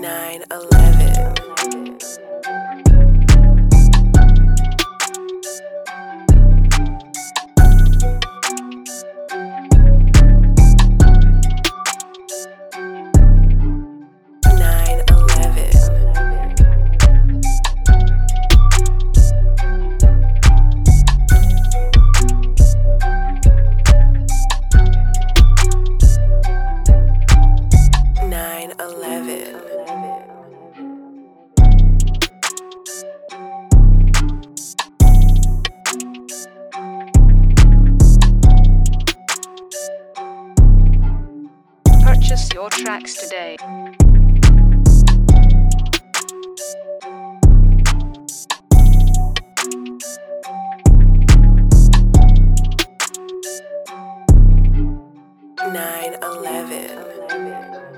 9 11. us your tracks today. Nine eleven.